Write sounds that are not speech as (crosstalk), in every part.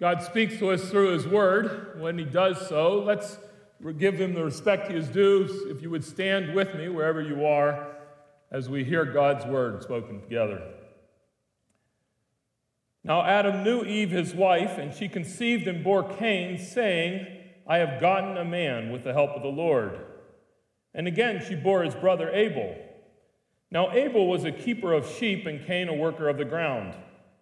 God speaks to us through His Word. When He does so, let's give Him the respect He is due. If you would stand with me wherever you are as we hear God's Word spoken together. Now Adam knew Eve his wife, and she conceived and bore Cain, saying, I have gotten a man with the help of the Lord. And again she bore his brother Abel. Now Abel was a keeper of sheep, and Cain a worker of the ground.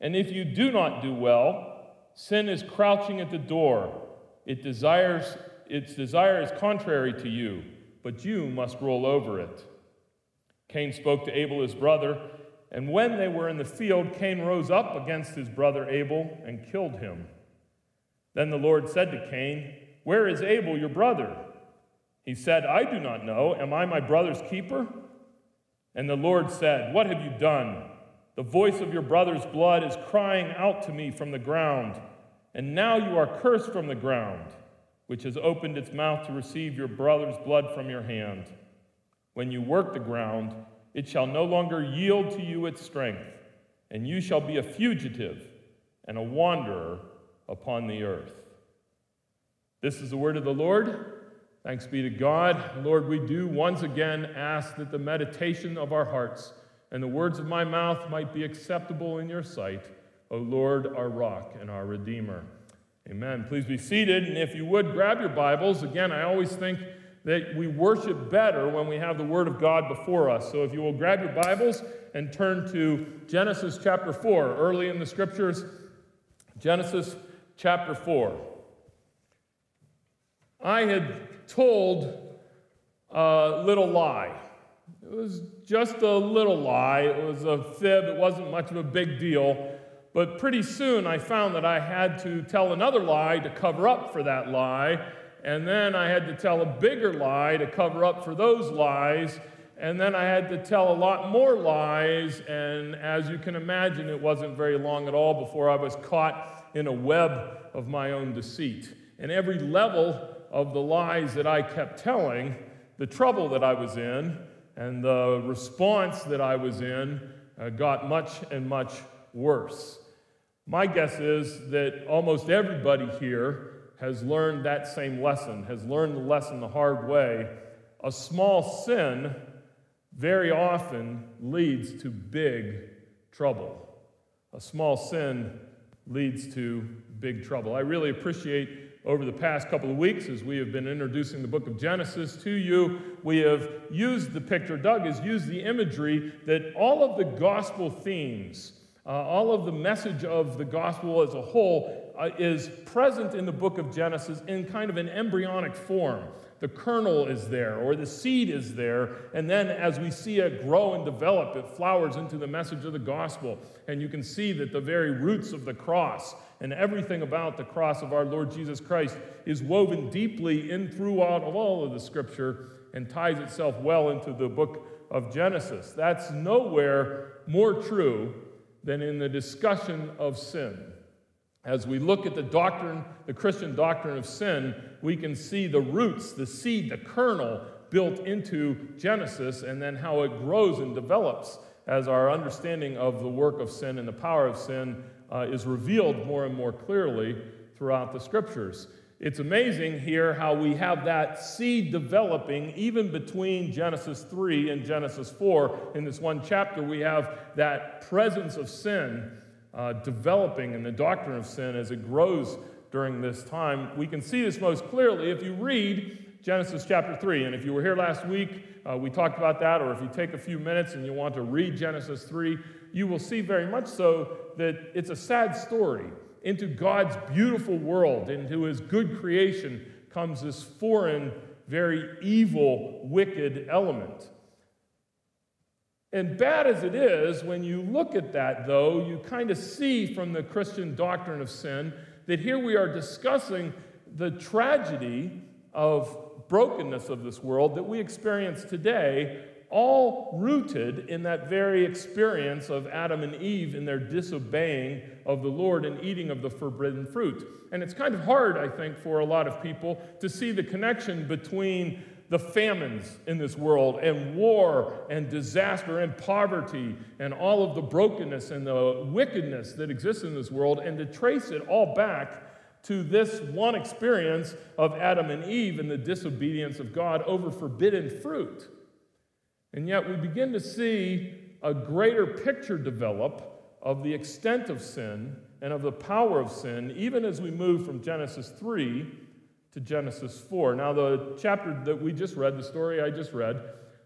And if you do not do well, sin is crouching at the door. It desires, its desire is contrary to you, but you must rule over it. Cain spoke to Abel his brother, and when they were in the field, Cain rose up against his brother Abel and killed him. Then the Lord said to Cain, Where is Abel your brother? He said, I do not know. Am I my brother's keeper? And the Lord said, What have you done? The voice of your brother's blood is crying out to me from the ground. And now you are cursed from the ground, which has opened its mouth to receive your brother's blood from your hand. When you work the ground, it shall no longer yield to you its strength, and you shall be a fugitive and a wanderer upon the earth. This is the word of the Lord. Thanks be to God. Lord, we do once again ask that the meditation of our hearts and the words of my mouth might be acceptable in your sight, O Lord, our rock and our Redeemer. Amen. Please be seated, and if you would, grab your Bibles. Again, I always think that we worship better when we have the Word of God before us. So if you will grab your Bibles and turn to Genesis chapter 4, early in the scriptures, Genesis chapter 4. I had told a little lie it was just a little lie. It was a fib. It wasn't much of a big deal. But pretty soon I found that I had to tell another lie to cover up for that lie. And then I had to tell a bigger lie to cover up for those lies. And then I had to tell a lot more lies. And as you can imagine, it wasn't very long at all before I was caught in a web of my own deceit. And every level of the lies that I kept telling, the trouble that I was in, and the response that I was in uh, got much and much worse. My guess is that almost everybody here has learned that same lesson, has learned the lesson the hard way. A small sin very often leads to big trouble. A small sin leads to big trouble. I really appreciate over the past couple of weeks as we have been introducing the book of Genesis to you. We have used the picture, Doug has used the imagery that all of the gospel themes, uh, all of the message of the gospel as a whole uh, is present in the book of Genesis in kind of an embryonic form. The kernel is there, or the seed is there, and then as we see it grow and develop, it flowers into the message of the gospel. And you can see that the very roots of the cross and everything about the cross of our Lord Jesus Christ is woven deeply in throughout of all of the scripture and ties itself well into the book of Genesis. That's nowhere more true than in the discussion of sin. As we look at the doctrine, the Christian doctrine of sin, we can see the roots, the seed, the kernel built into Genesis, and then how it grows and develops as our understanding of the work of sin and the power of sin uh, is revealed more and more clearly throughout the scriptures. It's amazing here how we have that seed developing even between Genesis 3 and Genesis 4. In this one chapter, we have that presence of sin uh, developing in the doctrine of sin as it grows during this time. We can see this most clearly if you read Genesis chapter 3. And if you were here last week, uh, we talked about that, or if you take a few minutes and you want to read Genesis 3, you will see very much so that it's a sad story. Into God's beautiful world, into his good creation, comes this foreign, very evil, wicked element. And bad as it is, when you look at that, though, you kind of see from the Christian doctrine of sin that here we are discussing the tragedy of brokenness of this world that we experience today, all rooted in that very experience of Adam and Eve in their disobeying of the Lord and eating of the forbidden fruit. And it's kind of hard, I think, for a lot of people to see the connection between the famines in this world and war and disaster and poverty and all of the brokenness and the wickedness that exists in this world and to trace it all back to this one experience of Adam and Eve and the disobedience of God over forbidden fruit. And yet we begin to see a greater picture develop of the extent of sin and of the power of sin, even as we move from Genesis 3 to Genesis 4. Now, the chapter that we just read, the story I just read,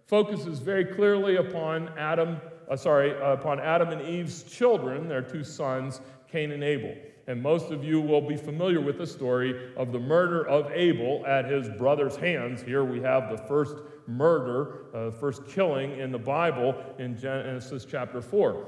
focuses very clearly upon Adam, uh, sorry, uh, upon Adam and Eve's children, their two sons, Cain and Abel. And most of you will be familiar with the story of the murder of Abel at his brother's hands. Here we have the first murder, uh, first killing in the Bible in Genesis chapter 4.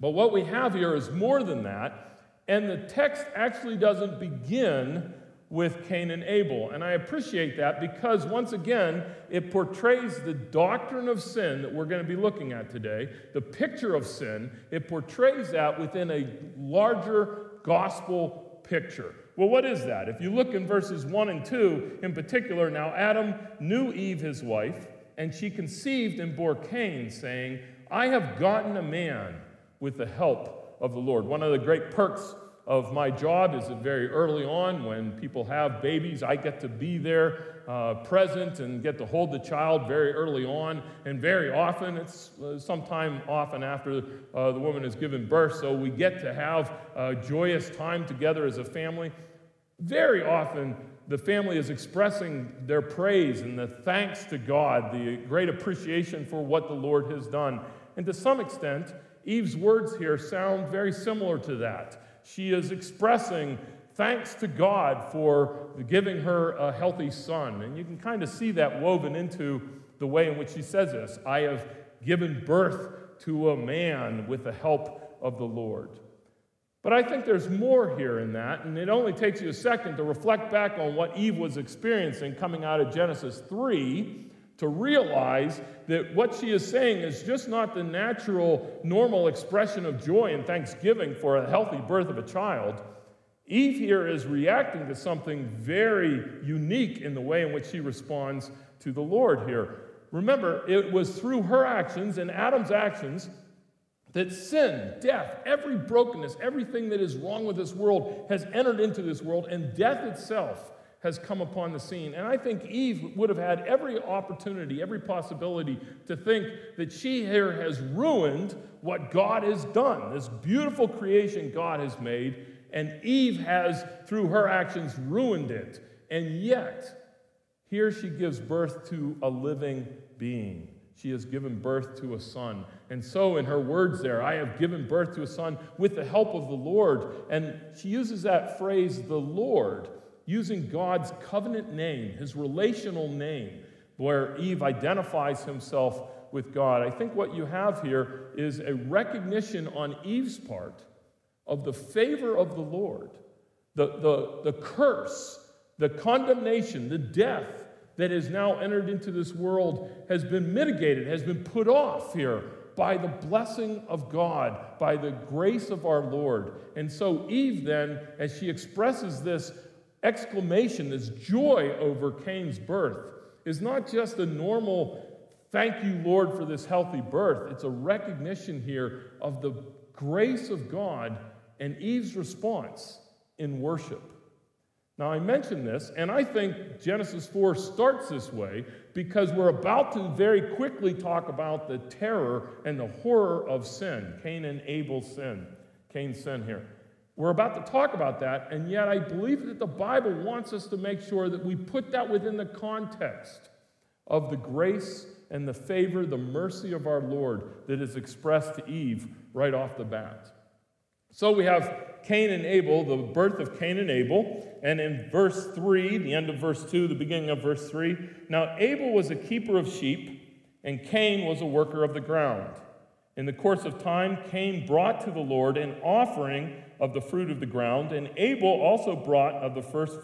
But what we have here is more than that, and the text actually doesn't begin with Cain and Abel. And I appreciate that because, once again, it portrays the doctrine of sin that we're going to be looking at today, the picture of sin. It portrays that within a larger gospel picture. Well, what is that? If you look in verses 1 and 2 in particular, now Adam knew Eve, his wife, and she conceived and bore Cain, saying, I have gotten a man with the help of the Lord. One of the great perks of my job is that very early on, when people have babies, I get to be there uh, present and get to hold the child very early on. And very often, it's uh, sometime often after uh, the woman has given birth, so we get to have a joyous time together as a family. Very often, the family is expressing their praise and the thanks to God, the great appreciation for what the Lord has done. And to some extent, Eve's words here sound very similar to that she is expressing thanks to God for giving her a healthy son. And you can kind of see that woven into the way in which she says this I have given birth to a man with the help of the Lord. But I think there's more here in that, and it only takes you a second to reflect back on what Eve was experiencing coming out of Genesis 3 to realize that what she is saying is just not the natural, normal expression of joy and thanksgiving for a healthy birth of a child. Eve here is reacting to something very unique in the way in which she responds to the Lord here. Remember, it was through her actions and Adam's actions that sin, death, every brokenness, everything that is wrong with this world has entered into this world, and death itself has come upon the scene. And I think Eve would have had every opportunity, every possibility to think that she here has ruined what God has done, this beautiful creation God has made, and Eve has, through her actions, ruined it. And yet, here she gives birth to a living being. She has given birth to a son. And so, in her words there, I have given birth to a son with the help of the Lord. And she uses that phrase, the Lord using God's covenant name, his relational name, where Eve identifies himself with God. I think what you have here is a recognition on Eve's part of the favor of the Lord, the, the, the curse, the condemnation, the death that has now entered into this world has been mitigated, has been put off here by the blessing of God, by the grace of our Lord. And so, Eve, then, as she expresses this exclamation, this joy over Cain's birth, is not just a normal thank you, Lord, for this healthy birth. It's a recognition here of the grace of God and Eve's response in worship. Now, I mention this, and I think Genesis 4 starts this way because we're about to very quickly talk about the terror and the horror of sin, Cain and Abel's sin, Cain's sin here. We're about to talk about that, and yet I believe that the Bible wants us to make sure that we put that within the context of the grace and the favor, the mercy of our Lord that is expressed to Eve right off the bat. So we have Cain and Abel, the birth of Cain and Abel, and in verse 3, the end of verse 2, the beginning of verse 3, now Abel was a keeper of sheep, and Cain was a worker of the ground. In the course of time, Cain brought to the Lord an offering of the fruit of the ground, and Abel also brought of the first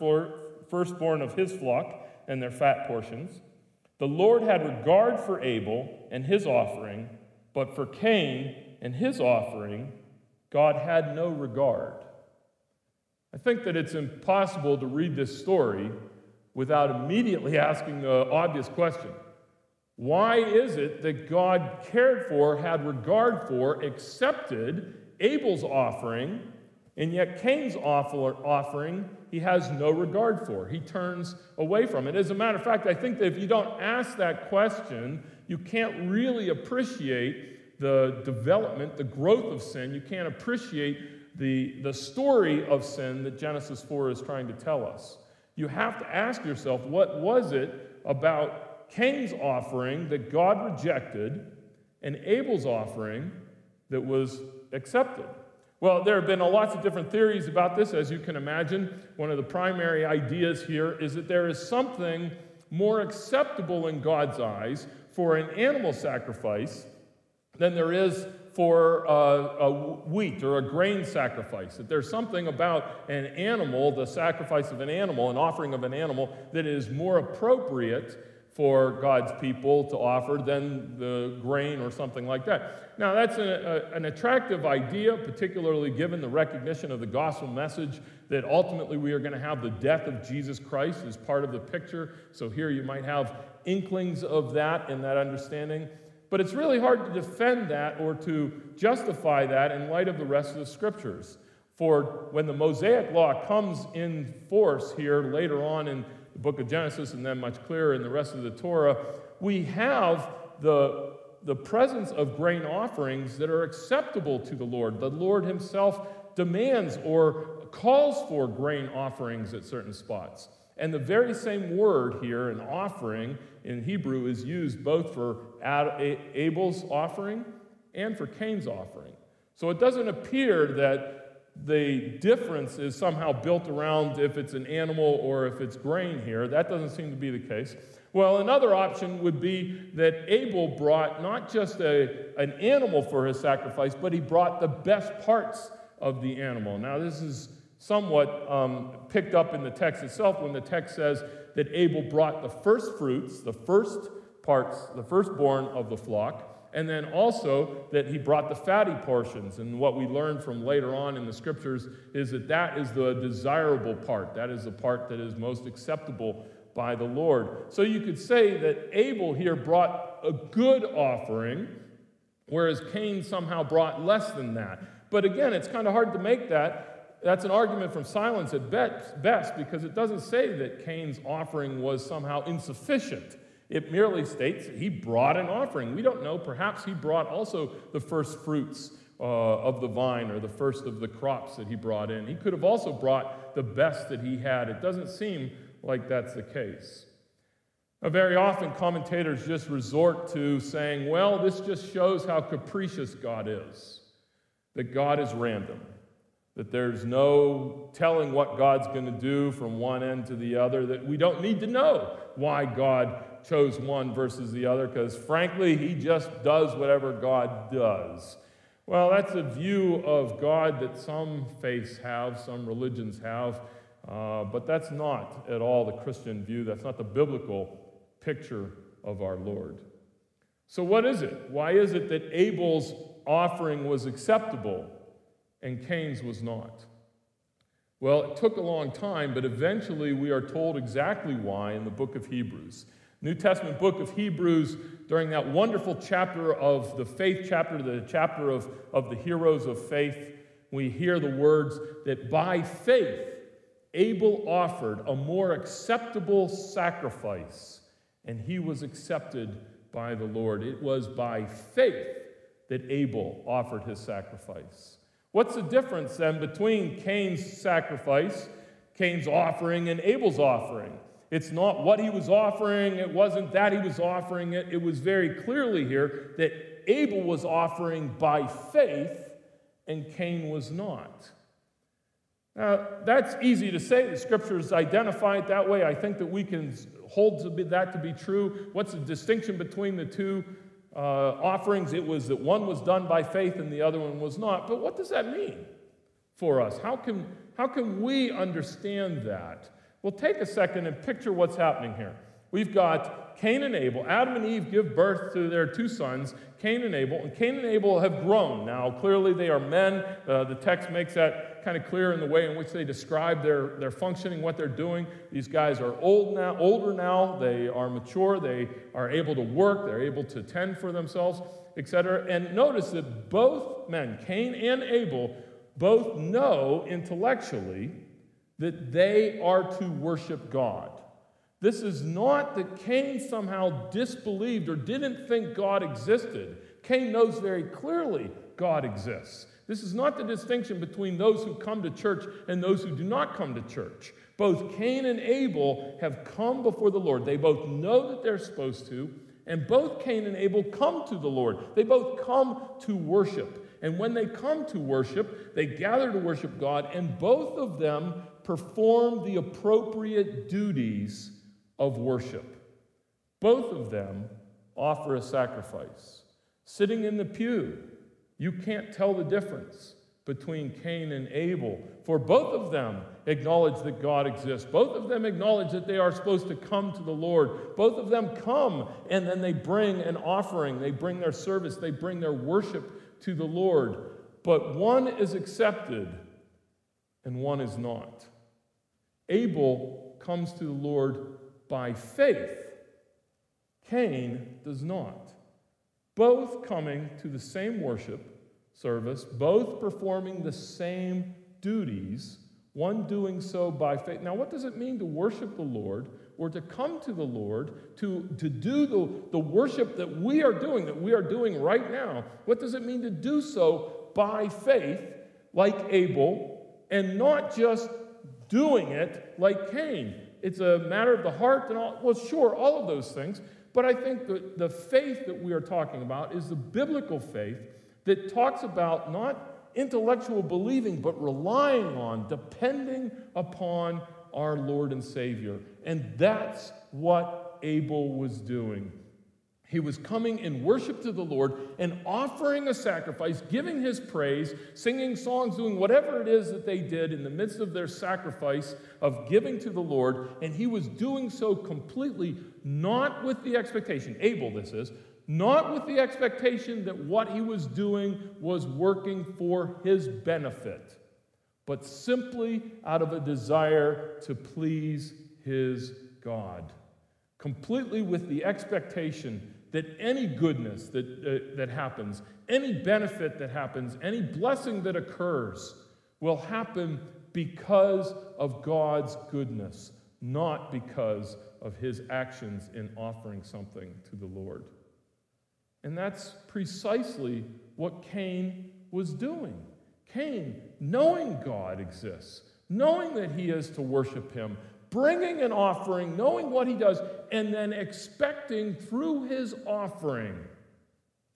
firstborn of his flock and their fat portions. The Lord had regard for Abel and his offering, but for Cain and his offering, God had no regard. I think that it's impossible to read this story without immediately asking the obvious question Why is it that God cared for, had regard for, accepted Abel's offering, and yet Cain's offering he has no regard for? He turns away from it. As a matter of fact, I think that if you don't ask that question, you can't really appreciate the development, the growth of sin. You can't appreciate the, the story of sin that Genesis 4 is trying to tell us you have to ask yourself what was it about Cain's offering that God rejected and Abel's offering that was accepted? Well, there have been lots of different theories about this, as you can imagine. One of the primary ideas here is that there is something more acceptable in God's eyes for an animal sacrifice than there is for a, a, wheat or a grain sacrifice. That there's something about an animal, the sacrifice of an animal, an offering of an animal, that is more appropriate for God's people to offer than the grain or something like that. Now, that's a, a, an attractive idea, particularly given the recognition of the gospel message that ultimately we are going to have the death of Jesus Christ as part of the picture. So, here you might have inklings of that in that understanding. But it's really hard to defend that or to justify that in light of the rest of the scriptures. For when the Mosaic law comes in force here later on in the book of Genesis and then much clearer in the rest of the Torah, we have the, the presence of grain offerings that are acceptable to the Lord. The Lord Himself demands or calls for grain offerings at certain spots. And the very same word here, an offering, in Hebrew is used both for Abel's offering and for Cain's offering. So it doesn't appear that the difference is somehow built around if it's an animal or if it's grain here. That doesn't seem to be the case. Well, another option would be that Abel brought not just a, an animal for his sacrifice, but he brought the best parts of the animal. Now, this is somewhat um, picked up in the text itself when the text says that Abel brought the first fruits, the first parts, the firstborn of the flock, and then also that he brought the fatty portions. And what we learn from later on in the scriptures is that that is the desirable part. That is the part that is most acceptable by the Lord. So you could say that Abel here brought a good offering, whereas Cain somehow brought less than that. But again, it's kind of hard to make that that's an argument from silence at best because it doesn't say that Cain's offering was somehow insufficient. It merely states he brought an offering. We don't know. Perhaps he brought also the first fruits uh, of the vine or the first of the crops that he brought in. He could have also brought the best that he had. It doesn't seem like that's the case. Now, very often, commentators just resort to saying, well, this just shows how capricious God is, that God is random that there's no telling what God's going to do from one end to the other, that we don't need to know why God chose one versus the other, because frankly, He just does whatever God does. Well, that's a view of God that some faiths have, some religions have, uh, but that's not at all the Christian view. That's not the biblical picture of our Lord. So, what is it? Why is it that Abel's offering was acceptable? and Cain's was not. Well, it took a long time, but eventually we are told exactly why in the book of Hebrews. New Testament book of Hebrews, during that wonderful chapter of the faith chapter, the chapter of, of the heroes of faith, we hear the words that by faith Abel offered a more acceptable sacrifice, and he was accepted by the Lord. It was by faith that Abel offered his sacrifice. What's the difference then between Cain's sacrifice, Cain's offering, and Abel's offering? It's not what he was offering, it wasn't that he was offering it. It was very clearly here that Abel was offering by faith and Cain was not. Now, that's easy to say. The scriptures identify it that way. I think that we can hold to that to be true. What's the distinction between the two? uh, offerings, it was that one was done by faith and the other one was not. But what does that mean? for us? How can, how can we understand that? Well, take a second and picture what's happening here. We've got Cain and Abel. Adam and Eve give birth to their two sons, Cain and Abel. And Cain and Abel have grown. Now, clearly, they are men. Uh, the text makes that kind of clear in the way in which they describe their, their functioning, what they're doing. These guys are old now, older now. They are mature. They are able to work. They're able to tend for themselves, etc. And notice that both men, Cain and Abel, both know intellectually that they are to worship God. This is not that Cain somehow disbelieved or didn't think God existed. Cain knows very clearly God exists. This is not the distinction between those who come to church and those who do not come to church. Both Cain and Abel have come before the Lord. They both know that they're supposed to, and both Cain and Abel come to the Lord. They both come to worship. And when they come to worship, they gather to worship God, and both of them perform the appropriate duties of worship. Both of them offer a sacrifice. Sitting in the pew, you can't tell the difference between Cain and Abel, for both of them acknowledge that God exists. Both of them acknowledge that they are supposed to come to the Lord. Both of them come and then they bring an offering, they bring their service, they bring their worship to the Lord. But one is accepted and one is not. Abel comes to the Lord by faith. Cain does not. Both coming to the same worship service, both performing the same duties, one doing so by faith. Now, what does it mean to worship the Lord or to come to the Lord, to, to do the, the worship that we are doing, that we are doing right now? What does it mean to do so by faith, like Abel, and not just doing it like Cain? it's a matter of the heart and all. Well, sure, all of those things. But I think that the faith that we are talking about is the biblical faith that talks about not intellectual believing, but relying on, depending upon our Lord and Savior. And that's what Abel was doing. He was coming in worship to the Lord and offering a sacrifice, giving his praise, singing songs, doing whatever it is that they did in the midst of their sacrifice of giving to the Lord. And he was doing so completely, not with the expectation, Abel, this is, not with the expectation that what he was doing was working for his benefit, but simply out of a desire to please his God. Completely with the expectation that any goodness that, uh, that happens, any benefit that happens, any blessing that occurs will happen because of God's goodness, not because of his actions in offering something to the Lord. And that's precisely what Cain was doing. Cain, knowing God exists, knowing that he is to worship him, bringing an offering, knowing what he does, and then expecting through his offering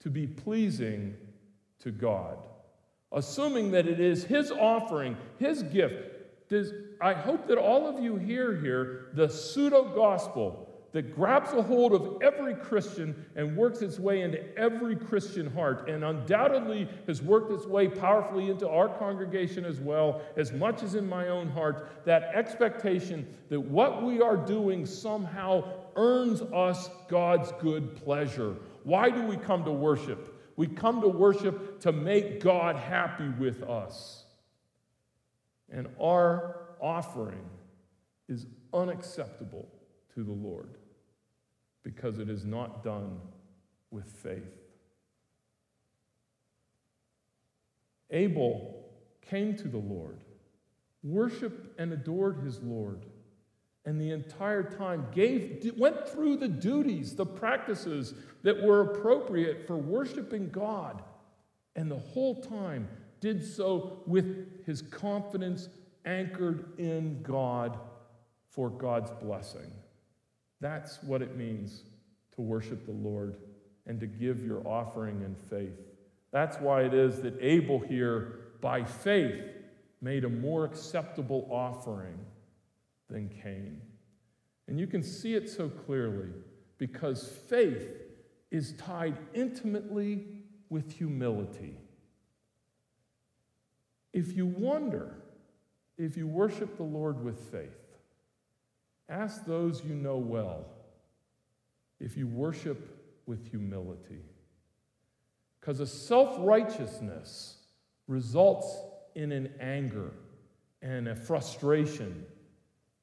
to be pleasing to God. Assuming that it is his offering, his gift. Does, I hope that all of you hear here the pseudo gospel that grabs a hold of every Christian and works its way into every Christian heart, and undoubtedly has worked its way powerfully into our congregation as well, as much as in my own heart, that expectation that what we are doing somehow earns us God's good pleasure. Why do we come to worship? We come to worship to make God happy with us. And our offering is unacceptable to the Lord because it is not done with faith. Abel came to the Lord, worshiped and adored his Lord, and the entire time gave went through the duties, the practices that were appropriate for worshiping God, and the whole time did so with his confidence anchored in God for God's blessing. That's what it means to worship the Lord and to give your offering in faith. That's why it is that Abel here, by faith, made a more acceptable offering than Cain. And you can see it so clearly because faith is tied intimately with humility. if you wonder if you worship the Lord with faith, ask those you know well if you worship with humility. Because a self righteousness results in an anger and a frustration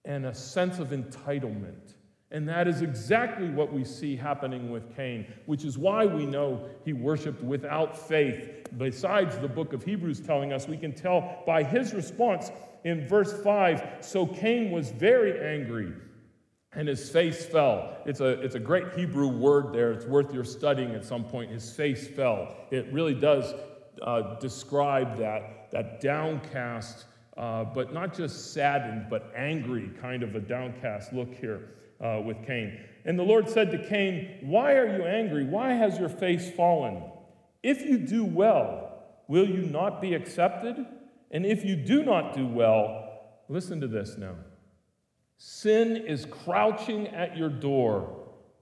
and a sense of entitlement. And that is exactly what we see happening with Cain, which is why we know he worshiped without faith. Besides the book of Hebrews telling us, we can tell by his response in verse 5 so Cain was very angry and his face fell. It's a, it's a great Hebrew word there. It's worth your studying at some point. His face fell. It really does uh, describe that, that downcast, uh, but not just saddened, but angry kind of a downcast look here uh, with Cain. And the Lord said to Cain, Why are you angry? Why has your face fallen? If you do well, will you not be accepted? And if you do not do well, listen to this now. Sin is crouching at your door.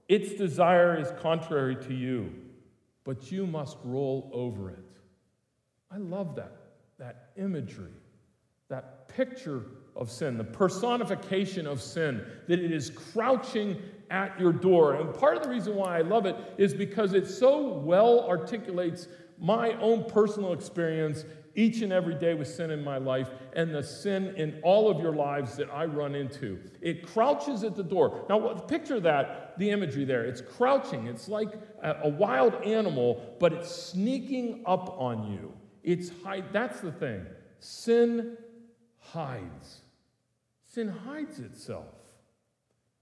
Its desire is contrary to you, but you must roll over it. I love that, that imagery, that picture of sin, the personification of sin, that it is crouching at your door. And part of the reason why I love it is because it so well articulates my own personal experience each and every day with sin in my life and the sin in all of your lives that I run into. It crouches at the door. Now, picture that, the imagery there. It's crouching. It's like a, wild animal, but it's sneaking up on you. It's hide. That's the thing. Sin hides. Sin hides itself.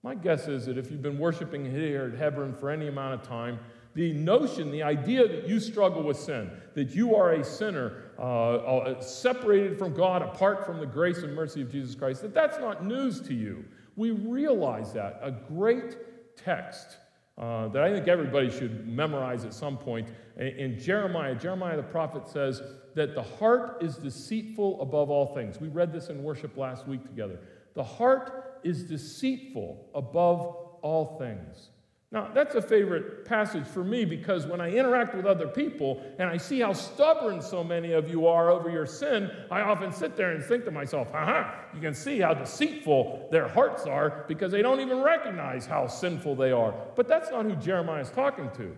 My guess is that if you've been worshiping here at Hebron for any amount of time, the notion, the idea that you struggle with sin, that you are a sinner, uh, uh, separated from God, apart from the grace and mercy of Jesus Christ, that that's not news to you. We realize that. A great text uh, that I think everybody should memorize at some point. In Jeremiah, Jeremiah the prophet says that the heart is deceitful above all things. We read this in worship last week together. The heart is deceitful above all things. Now, that's a favorite passage for me because when I interact with other people and I see how stubborn so many of you are over your sin, I often sit there and think to myself, aha, you can see how deceitful their hearts are because they don't even recognize how sinful they are. But that's not who Jeremiah is talking to.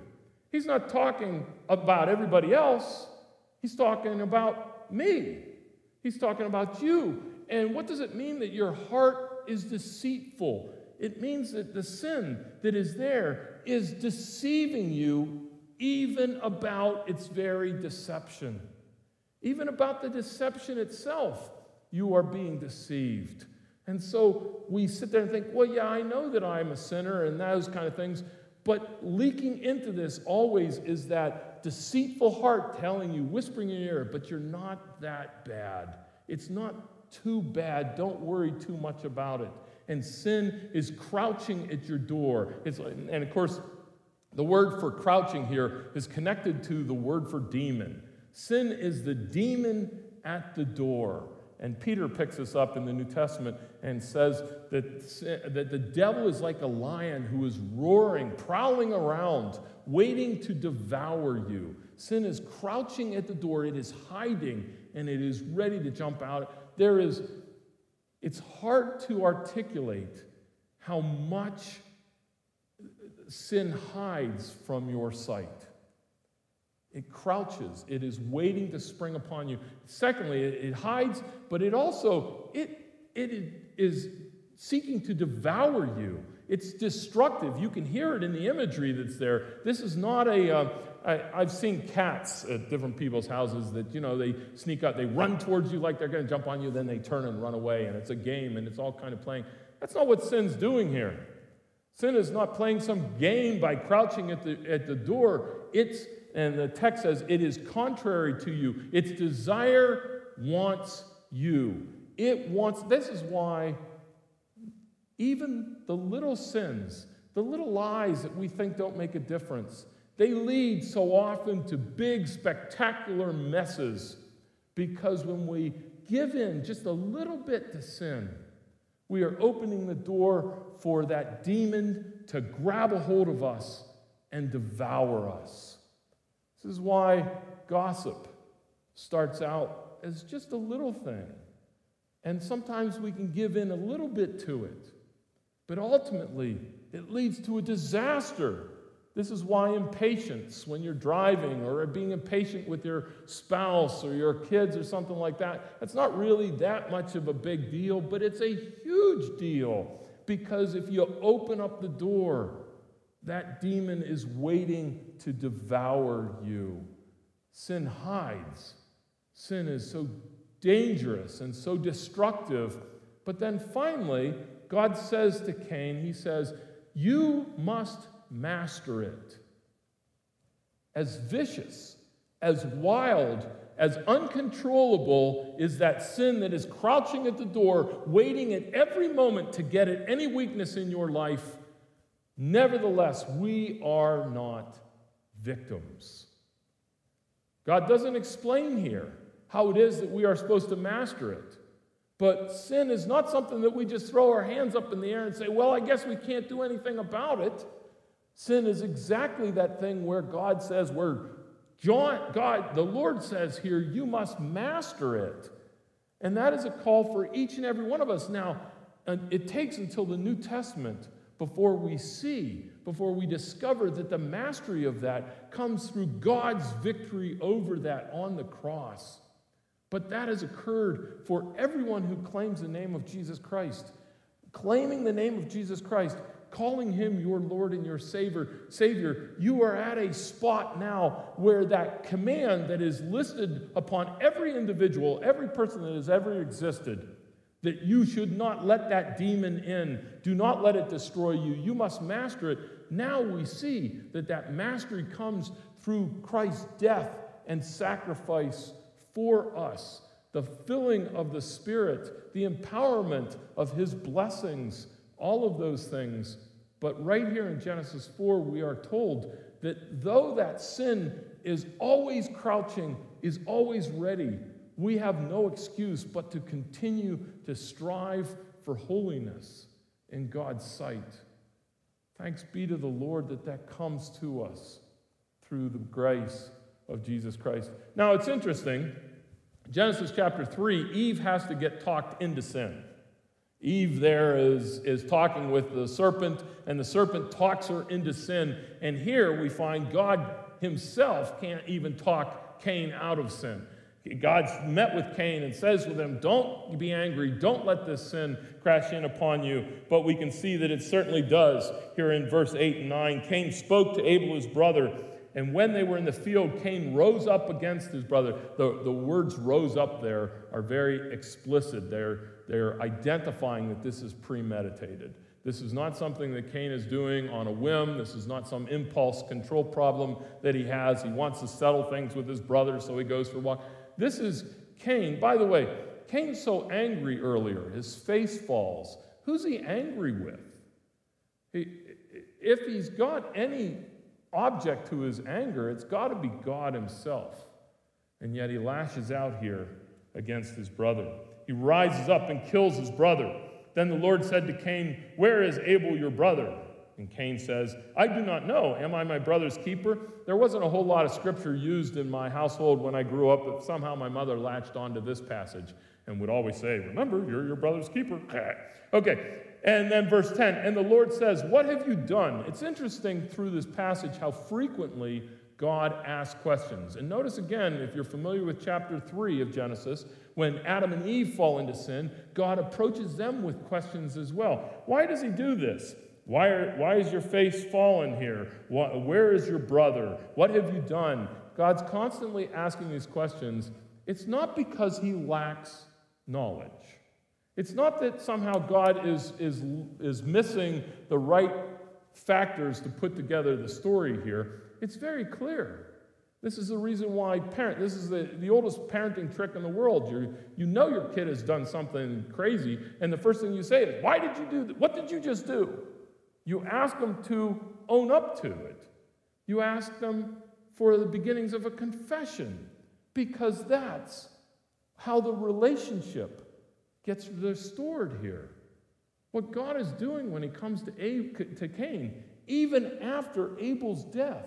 He's not talking about everybody else, he's talking about me. He's talking about you. And what does it mean that your heart is deceitful? It means that the sin that is there is deceiving you even about its very deception. Even about the deception itself, you are being deceived. And so we sit there and think, well, yeah, I know that I'm a sinner and those kind of things. But leaking into this always is that deceitful heart telling you, whispering in your ear, but you're not that bad. It's not too bad. Don't worry too much about it and sin is crouching at your door. It's, and of course, the word for crouching here is connected to the word for demon. Sin is the demon at the door. And Peter picks this up in the New Testament and says that, that the devil is like a lion who is roaring, prowling around, waiting to devour you. Sin is crouching at the door, it is hiding, and it is ready to jump out. There is it's hard to articulate how much sin hides from your sight. It crouches, it is waiting to spring upon you. Secondly, it, hides, but it also it, it is seeking to devour you. It's destructive. You can hear it in the imagery that's there. This is not a. Uh, I, I've seen cats at different people's houses that, you know, they sneak out, they run towards you like they're going to jump on you, then they turn and run away, and it's a game and it's all kind of playing. That's not what sin's doing here. Sin is not playing some game by crouching at the, at the door. It's, and the text says, it is contrary to you. Its desire wants you. It wants, this is why even the little sins, the little lies that we think don't make a difference, they lead so often to big, spectacular messes because when we give in just a little bit to sin, we are opening the door for that demon to grab a hold of us and devour us. This is why gossip starts out as just a little thing. And sometimes we can give in a little bit to it. But ultimately, it leads to a disaster. This is why impatience when you're driving or being impatient with your spouse or your kids or something like that, that's not really that much of a big deal, but it's a huge deal because if you open up the door, that demon is waiting to devour you. Sin hides. Sin is so dangerous and so destructive. But then finally, God says to Cain, He says, You must master it. As vicious, as wild, as uncontrollable is that sin that is crouching at the door, waiting at every moment to get at any weakness in your life. Nevertheless, we are not victims. God doesn't explain here how it is that we are supposed to master it. But sin is not something that we just throw our hands up in the air and say, well, I guess we can't do anything about it. Sin is exactly that thing where God says, where John, God, the Lord says here, you must master it. And that is a call for each and every one of us. Now, it takes until the New Testament before we see, before we discover that the mastery of that comes through God's victory over that on the cross. But that has occurred for everyone who claims the name of Jesus Christ. Claiming the name of Jesus Christ, calling him your Lord and your Savior, Savior, you are at a spot now where that command that is listed upon every individual, every person that has ever existed, that you should not let that demon in. Do not let it destroy you. You must master it. Now we see that that mastery comes through Christ's death and sacrifice for us. The filling of the Spirit, the empowerment of His blessings, all of those things. But right here in Genesis 4, we are told that though that sin is always crouching, is always ready, we have no excuse but to continue to strive for holiness in God's sight. Thanks be to the Lord that that comes to us through the grace of Jesus Christ. Now, it's interesting. Genesis chapter 3, Eve has to get talked into sin. Eve there is, is talking with the serpent, and the serpent talks her into sin. And here we find God himself can't even talk Cain out of sin. God's met with Cain and says with him, Don't be angry. Don't let this sin crash in upon you. But we can see that it certainly does here in verse 8 and 9. Cain spoke to Abel, his brother, and when they were in the field, Cain rose up against his brother. The, the words rose up there are very explicit. They're, they're identifying that this is premeditated. This is not something that Cain is doing on a whim. This is not some impulse control problem that he has. He wants to settle things with his brother, so he goes for a walk. This is Cain. By the way, Cain's so angry earlier, his face falls. Who's he angry with? He, if he's got any object to his anger, it's got to be God himself. And yet he lashes out here against his brother. He rises up and kills his brother. Then the Lord said to Cain, Where is Abel your brother? And Cain says, I do not know. Am I my brother's keeper? There wasn't a whole lot of scripture used in my household when I grew up, but somehow my mother latched onto this passage and would always say, Remember, you're your brother's keeper. (laughs) okay. And then verse 10 And the Lord says, What have you done? It's interesting through this passage how frequently God asks questions. And notice again, if you're familiar with chapter 3 of Genesis, when Adam and Eve fall into sin, God approaches them with questions as well. Why does he do this? Why, are, why is your face fallen here? What, where is your brother? What have you done? God's constantly asking these questions. It's not because he lacks knowledge. It's not that somehow God is, is, is missing the right factors to put together the story here. It's very clear. This is the reason why parent, this is the, the oldest parenting trick in the world. you you know your kid has done something crazy, and the first thing you say is, Why did you do that? What did you just do? You ask them to own up to it. You ask them for the beginnings of a confession because that's how the relationship gets restored here. What God is doing when he comes to, to Cain, even after Abel's death,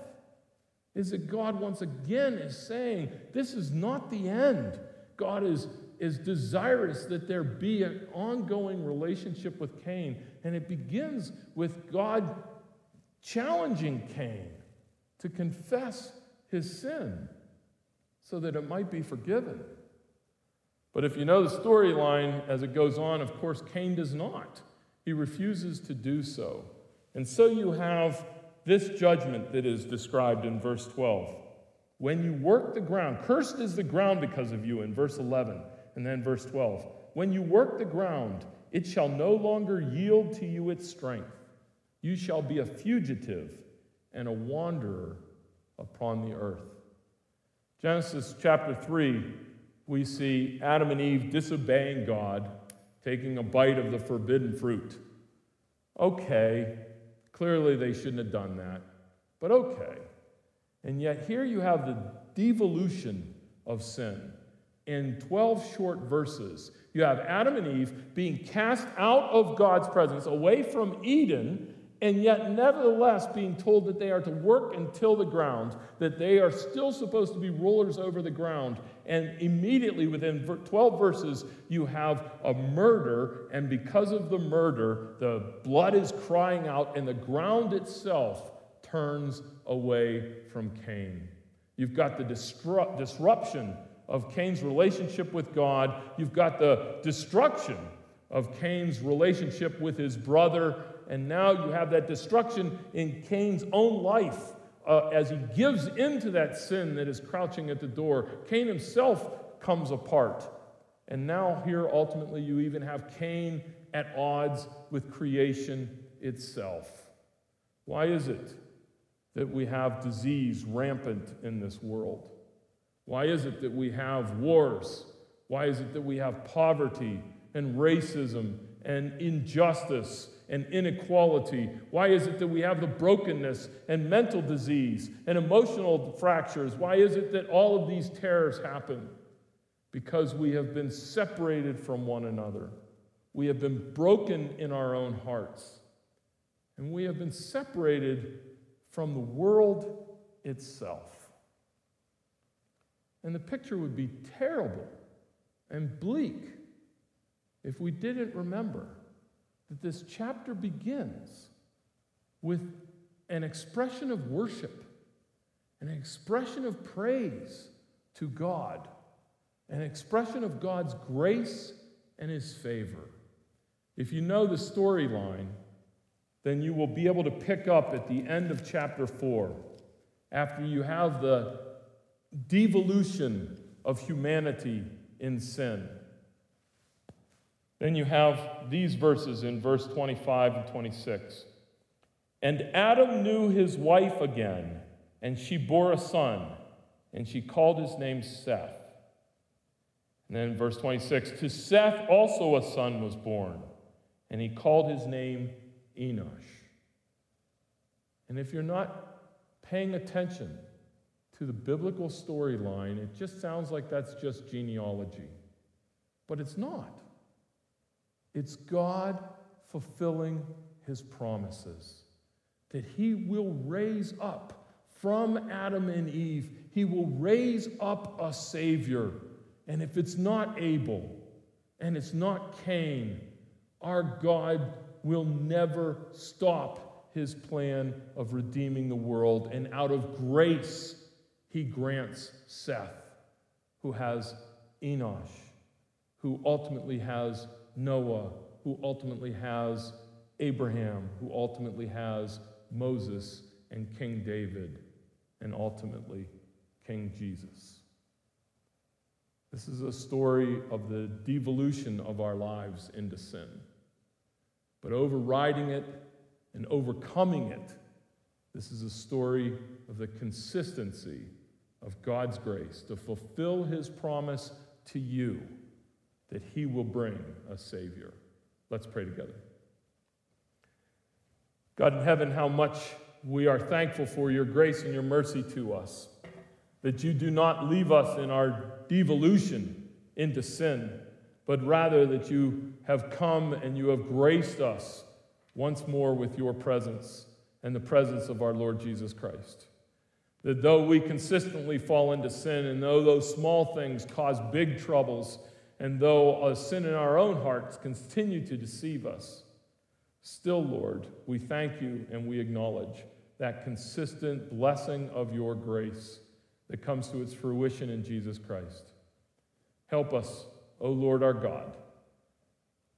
is that God once again is saying, This is not the end. God is, is desirous that there be an ongoing relationship with Cain. And it begins with God challenging Cain to confess his sin so that it might be forgiven. But if you know the storyline as it goes on, of course, Cain does not. He refuses to do so. And so you have this judgment that is described in verse 12. When you work the ground, cursed is the ground because of you in verse 11, and then verse 12. When you work the ground, it shall no longer yield to you its strength. You shall be a fugitive and a wanderer upon the earth. Genesis chapter 3, we see Adam and Eve disobeying God, taking a bite of the forbidden fruit. Okay, clearly they shouldn't have done that, but okay. And yet, here you have the devolution of sin in 12 short verses. You have Adam and Eve being cast out of God's presence, away from Eden, and yet nevertheless being told that they are to work and till the ground, that they are still supposed to be rulers over the ground. And immediately within 12 verses, you have a murder, and because of the murder, the blood is crying out, and the ground itself turns away from Cain. You've got the disru- disruption of Cain's relationship with God, you've got the destruction of Cain's relationship with his brother. And now you have that destruction in Cain's own life uh, as he gives into that sin that is crouching at the door. Cain himself comes apart. And now, here, ultimately, you even have Cain at odds with creation itself. Why is it that we have disease rampant in this world? Why is it that we have wars? Why is it that we have poverty and racism and injustice and inequality? Why is it that we have the brokenness and mental disease and emotional fractures? Why is it that all of these terrors happen? Because we have been separated from one another. We have been broken in our own hearts. And we have been separated from the world itself. And the picture would be terrible and bleak if we didn't remember that this chapter begins with an expression of worship, an expression of praise to God, an expression of God's grace and His favor. If you know the storyline, then you will be able to pick up at the end of chapter 4, after you have the devolution of humanity in sin. Then you have these verses in verse 25 and 26. And Adam knew his wife again, and she bore a son, and she called his name Seth. And then verse 26 To Seth also a son was born, and he called his name Enosh. And if you're not paying attention to the biblical storyline, it just sounds like that's just genealogy. But it's not. It's God fulfilling his promises. That he will raise up from Adam and Eve, he will raise up a Savior. And if it's not Abel and it's not Cain, our God will never stop his plan of redeeming the world. And out of grace, he grants Seth, who has Enosh, who ultimately has Noah, who ultimately has Abraham, who ultimately has Moses and King David, and ultimately King Jesus. This is a story of the devolution of our lives into sin. But overriding it and overcoming it, this is a story of the consistency of God's grace to fulfill his promise to you that he will bring a Savior. Let's pray together. God in heaven, how much we are thankful for your grace and your mercy to us, that you do not leave us in our devolution into sin, but rather that you have come and you have graced us once more with your presence and the presence of our Lord Jesus Christ. That though we consistently fall into sin, and though those small things cause big troubles, and though a sin in our own hearts continue to deceive us, still, Lord, we thank you and we acknowledge that consistent blessing of your grace that comes to its fruition in Jesus Christ. Help us, O Lord our God,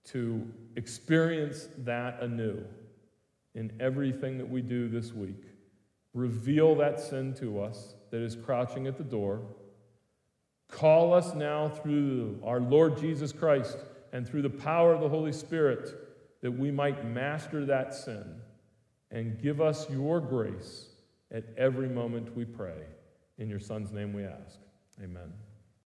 to experience that anew in everything that we do this week. Reveal that sin to us that is crouching at the door. Call us now through our Lord Jesus Christ and through the power of the Holy Spirit that we might master that sin and give us your grace at every moment we pray. In your Son's name we ask. Amen.